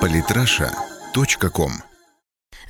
Политраша.ком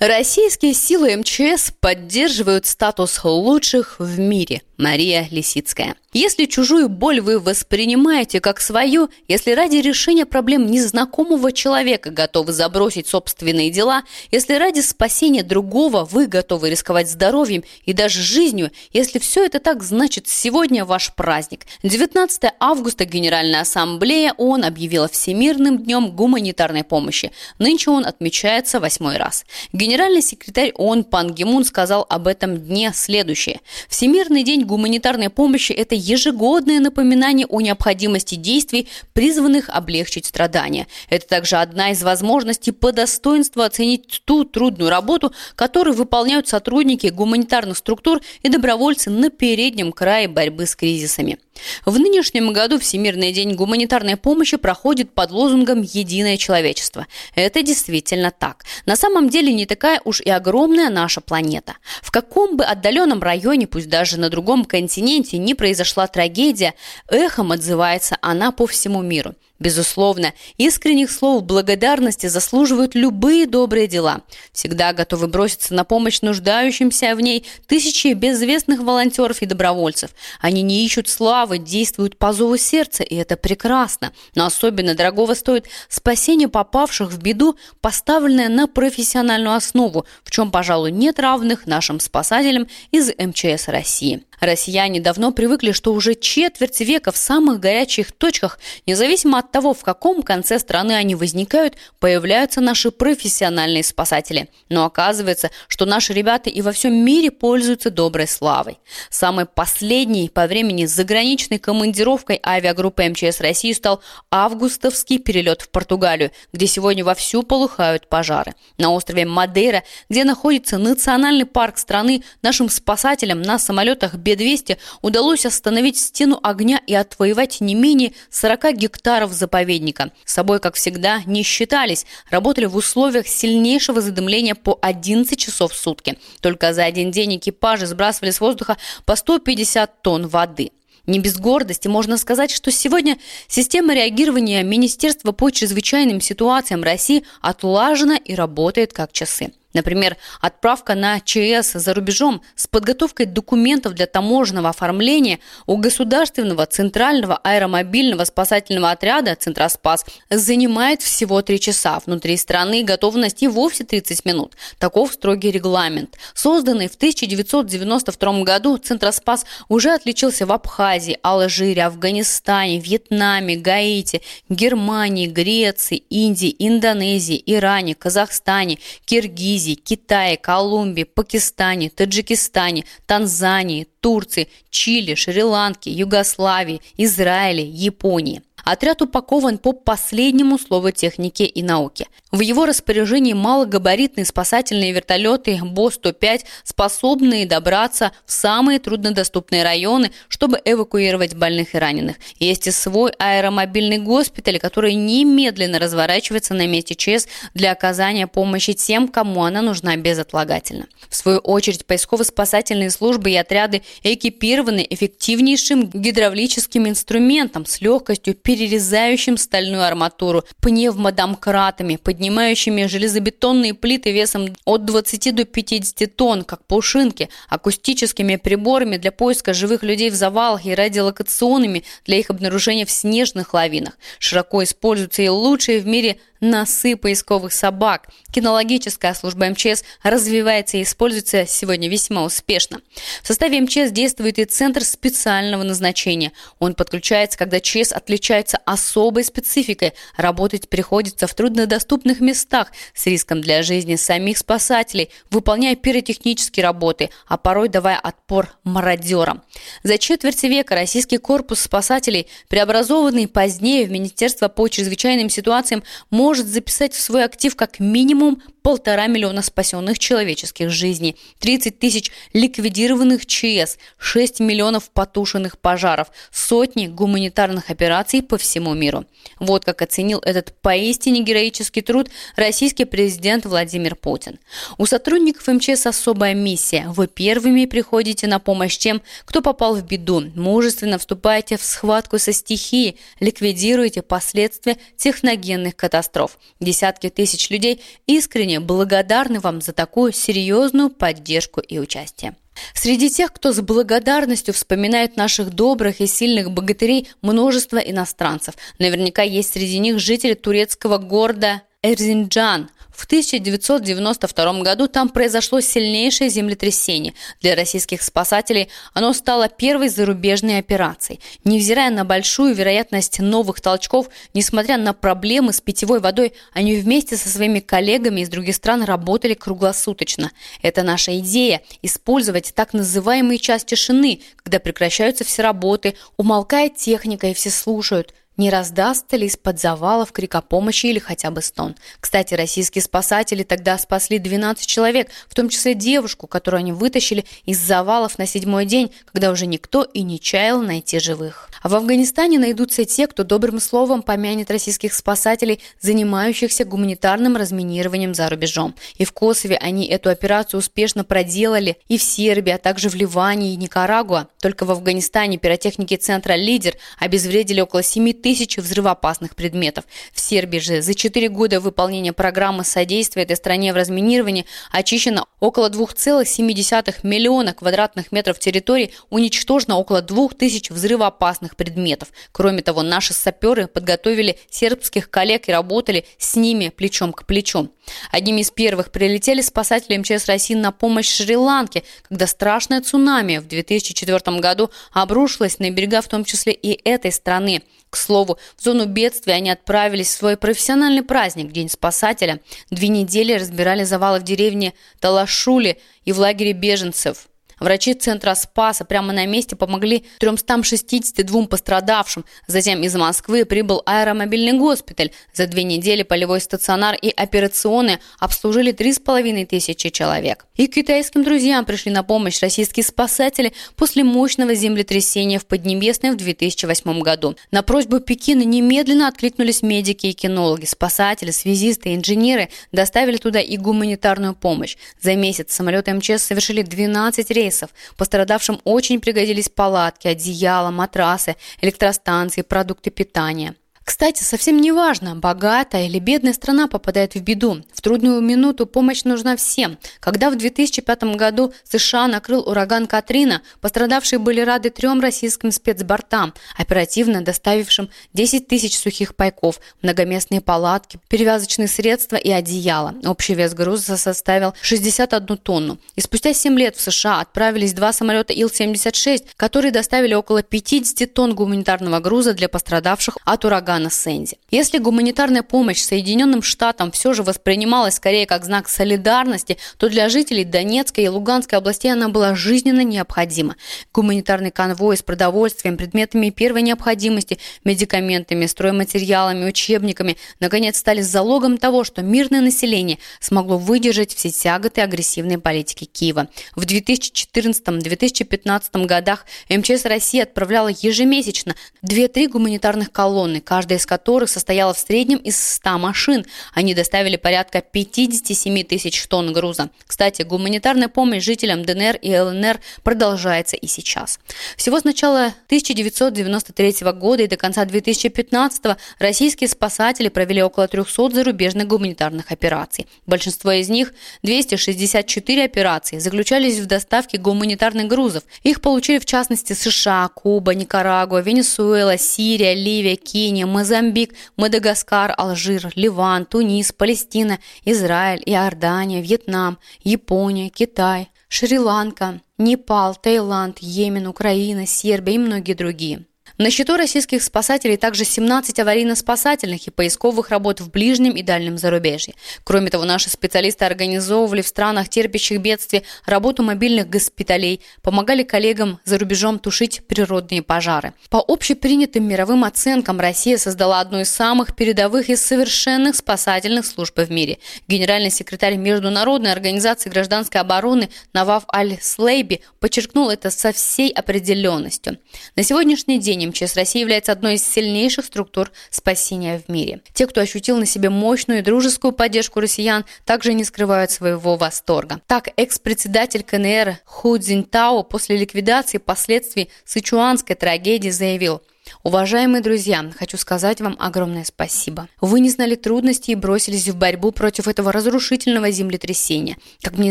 Российские силы МЧС поддерживают статус лучших в мире. Мария Лисицкая. Если чужую боль вы воспринимаете как свою, если ради решения проблем незнакомого человека готовы забросить собственные дела, если ради спасения другого вы готовы рисковать здоровьем и даже жизнью, если все это так, значит сегодня ваш праздник. 19 августа Генеральная Ассамблея ООН объявила Всемирным днем гуманитарной помощи. Нынче он отмечается восьмой раз. Генеральный секретарь ООН Пан Гимун сказал об этом дне следующее. Всемирный день гуманитарной помощи – это ежегодное напоминание о необходимости действий, призванных облегчить страдания. Это также одна из возможностей по достоинству оценить ту трудную работу, которую выполняют сотрудники гуманитарных структур и добровольцы на переднем крае борьбы с кризисами. В нынешнем году Всемирный день гуманитарной помощи проходит под лозунгом «Единое человечество». Это действительно так. На самом деле не такая уж и огромная наша планета. В каком бы отдаленном районе, пусть даже на другом континенте, не произошла трагедия, эхом отзывается она по всему миру. Безусловно, искренних слов благодарности заслуживают любые добрые дела. Всегда готовы броситься на помощь нуждающимся в ней тысячи безвестных волонтеров и добровольцев. Они не ищут славы, действуют по зову сердца, и это прекрасно. Но особенно дорогого стоит спасение попавших в беду, поставленное на профессиональную основу, в чем, пожалуй, нет равных нашим спасателям из МЧС России. Россияне давно привыкли, что уже четверть века в самых горячих точках, независимо от того, в каком конце страны они возникают, появляются наши профессиональные спасатели. Но оказывается, что наши ребята и во всем мире пользуются доброй славой. Самой последней по времени заграничной командировкой авиагруппы МЧС России стал августовский перелет в Португалию, где сегодня вовсю полыхают пожары. На острове Мадейра, где находится национальный парк страны, нашим спасателям на самолетах Б-200 удалось остановить стену огня и отвоевать не менее 40 гектаров заповедника. С собой, как всегда, не считались, работали в условиях сильнейшего задымления по 11 часов в сутки. Только за один день экипажи сбрасывали с воздуха по 150 тонн воды. Не без гордости можно сказать, что сегодня система реагирования Министерства по чрезвычайным ситуациям России отлажена и работает как часы. Например, отправка на ЧС за рубежом с подготовкой документов для таможенного оформления у Государственного центрального аэромобильного спасательного отряда «Центроспас» занимает всего 3 часа. Внутри страны готовность и вовсе 30 минут. Таков строгий регламент. Созданный в 1992 году «Центроспас» уже отличился в Абхазии, Алжире, Афганистане, Вьетнаме, Гаити, Германии, Греции, Индии, Индонезии, Иране, Казахстане, Киргизии, Киргизии, Китае, Колумбии, Пакистане, Таджикистане, Танзании, Турции, Чили, Шри-Ланке, Югославии, Израиле, Японии. Отряд упакован по последнему слову техники и науки. В его распоряжении малогабаритные спасательные вертолеты БО-105, способные добраться в самые труднодоступные районы, чтобы эвакуировать больных и раненых. Есть и свой аэромобильный госпиталь, который немедленно разворачивается на месте ЧС для оказания помощи тем, кому она нужна безотлагательно. В свою очередь, поисково-спасательные службы и отряды экипированы эффективнейшим гидравлическим инструментом с легкостью перерезающим стальную арматуру, пневмодомкратами, поднимающими железобетонные плиты весом от 20 до 50 тонн, как пушинки, акустическими приборами для поиска живых людей в завалах и радиолокационными для их обнаружения в снежных лавинах. Широко используются и лучшие в мире носы поисковых собак. Кинологическая служба МЧС развивается и используется сегодня весьма успешно. В составе МЧС действует и Центр специального назначения. Он подключается, когда ЧС отличается особой спецификой. Работать приходится в труднодоступных местах с риском для жизни самих спасателей, выполняя пиротехнические работы, а порой давая отпор мародерам. За четверть века российский корпус спасателей, преобразованный позднее в Министерство по чрезвычайным ситуациям, может может записать в свой актив как минимум полтора миллиона спасенных человеческих жизней, 30 тысяч ликвидированных ЧС, 6 миллионов потушенных пожаров, сотни гуманитарных операций по всему миру. Вот как оценил этот поистине героический труд российский президент Владимир Путин. У сотрудников МЧС особая миссия. Вы первыми приходите на помощь тем, кто попал в беду. Мужественно вступаете в схватку со стихией, ликвидируете последствия техногенных катастроф. Десятки тысяч людей искренне благодарны вам за такую серьезную поддержку и участие. Среди тех, кто с благодарностью вспоминает наших добрых и сильных богатырей, множество иностранцев. Наверняка есть среди них жители турецкого города Эрзинджан – в 1992 году там произошло сильнейшее землетрясение. Для российских спасателей оно стало первой зарубежной операцией. Невзирая на большую вероятность новых толчков, несмотря на проблемы с питьевой водой, они вместе со своими коллегами из других стран работали круглосуточно. Это наша идея – использовать так называемые час тишины, когда прекращаются все работы, умолкает техника и все слушают – не раздастся ли из-под завалов крик о помощи или хотя бы стон. Кстати, российские спасатели тогда спасли 12 человек, в том числе девушку, которую они вытащили из завалов на седьмой день, когда уже никто и не чаял найти живых. А в Афганистане найдутся те, кто добрым словом помянет российских спасателей, занимающихся гуманитарным разминированием за рубежом. И в Косове они эту операцию успешно проделали, и в Сербии, а также в Ливане и Никарагуа. Только в Афганистане пиротехники центра «Лидер» обезвредили около 7 тысяч тысячи взрывоопасных предметов. В Сербии же за 4 года выполнения программы содействия этой стране в разминировании очищено около 2,7 миллиона квадратных метров территории, уничтожено около 2000 взрывоопасных предметов. Кроме того, наши саперы подготовили сербских коллег и работали с ними плечом к плечу. Одними из первых прилетели спасатели МЧС России на помощь Шри-Ланке, когда страшное цунами в 2004 году обрушилось на берега в том числе и этой страны. К слову, в зону бедствия они отправились в свой профессиональный праздник, День спасателя. Две недели разбирали завалы в деревне Талашули и в лагере беженцев. Врачи Центра Спаса прямо на месте помогли 362 пострадавшим. Затем из Москвы прибыл аэромобильный госпиталь. За две недели полевой стационар и операционные обслужили 3,5 тысячи человек. И китайским друзьям пришли на помощь российские спасатели после мощного землетрясения в Поднебесной в 2008 году. На просьбу Пекина немедленно откликнулись медики и кинологи, спасатели, связисты инженеры доставили туда и гуманитарную помощь. За месяц самолеты МЧС совершили 12 рейсов рейсов. Пострадавшим очень пригодились палатки, одеяла, матрасы, электростанции, продукты питания. Кстати, совсем не важно, богатая или бедная страна попадает в беду. В трудную минуту помощь нужна всем. Когда в 2005 году США накрыл ураган Катрина, пострадавшие были рады трем российским спецбортам, оперативно доставившим 10 тысяч сухих пайков, многоместные палатки, перевязочные средства и одеяла. Общий вес груза составил 61 тонну. И спустя 7 лет в США отправились два самолета Ил-76, которые доставили около 50 тонн гуманитарного груза для пострадавших от урагана урагана Сэнди. Если гуманитарная помощь Соединенным Штатам все же воспринималась скорее как знак солидарности, то для жителей Донецкой и Луганской областей она была жизненно необходима. Гуманитарный конвой с продовольствием, предметами первой необходимости, медикаментами, стройматериалами, учебниками наконец стали залогом того, что мирное население смогло выдержать все тяготы агрессивной политики Киева. В 2014-2015 годах МЧС России отправляла ежемесячно 2-3 гуманитарных колонны, каждая каждая из которых состояла в среднем из 100 машин. Они доставили порядка 57 тысяч тонн груза. Кстати, гуманитарная помощь жителям ДНР и ЛНР продолжается и сейчас. Всего с начала 1993 года и до конца 2015 российские спасатели провели около 300 зарубежных гуманитарных операций. Большинство из них, 264 операции, заключались в доставке гуманитарных грузов. Их получили в частности США, Куба, Никарагуа, Венесуэла, Сирия, Ливия, Кения, Мозамбик, Мадагаскар, Алжир, Ливан, Тунис, Палестина, Израиль, Иордания, Вьетнам, Япония, Китай, Шри-Ланка, Непал, Таиланд, Йемен, Украина, Сербия и многие другие. На счету российских спасателей также 17 аварийно-спасательных и поисковых работ в ближнем и дальнем зарубежье. Кроме того, наши специалисты организовывали в странах, терпящих бедствия, работу мобильных госпиталей, помогали коллегам за рубежом тушить природные пожары. По общепринятым мировым оценкам Россия создала одну из самых передовых и совершенных спасательных служб в мире. Генеральный секретарь Международной организации гражданской обороны Навав Аль-Слейби подчеркнул это со всей определенностью. На сегодняшний день МЧС России является одной из сильнейших структур спасения в мире. Те, кто ощутил на себе мощную и дружескую поддержку россиян, также не скрывают своего восторга. Так, экс-председатель КНР Ху Цзиньтао после ликвидации последствий сычуанской трагедии заявил – Уважаемые друзья, хочу сказать вам огромное спасибо. Вы не знали трудностей и бросились в борьбу против этого разрушительного землетрясения. Как мне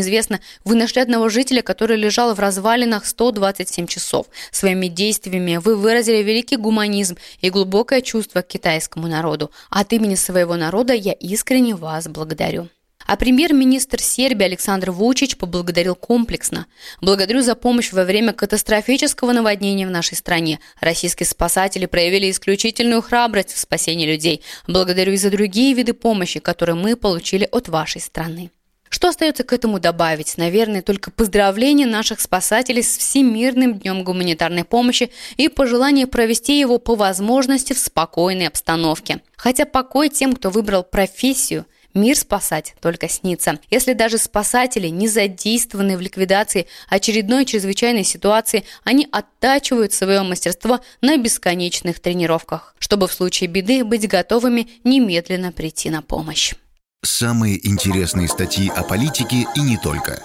известно, вы нашли одного жителя, который лежал в развалинах 127 часов. Своими действиями вы выразили великий гуманизм и глубокое чувство к китайскому народу. От имени своего народа я искренне вас благодарю. А премьер-министр Сербии Александр Вучич поблагодарил комплексно. «Благодарю за помощь во время катастрофического наводнения в нашей стране. Российские спасатели проявили исключительную храбрость в спасении людей. Благодарю и за другие виды помощи, которые мы получили от вашей страны». Что остается к этому добавить? Наверное, только поздравление наших спасателей с Всемирным днем гуманитарной помощи и пожелание провести его по возможности в спокойной обстановке. Хотя покой тем, кто выбрал профессию – Мир спасать только снится. Если даже спасатели не задействованы в ликвидации очередной чрезвычайной ситуации, они оттачивают свое мастерство на бесконечных тренировках, чтобы в случае беды быть готовыми немедленно прийти на помощь. Самые интересные статьи о политике и не только.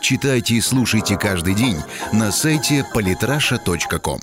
Читайте и слушайте каждый день на сайте polytrasha.com.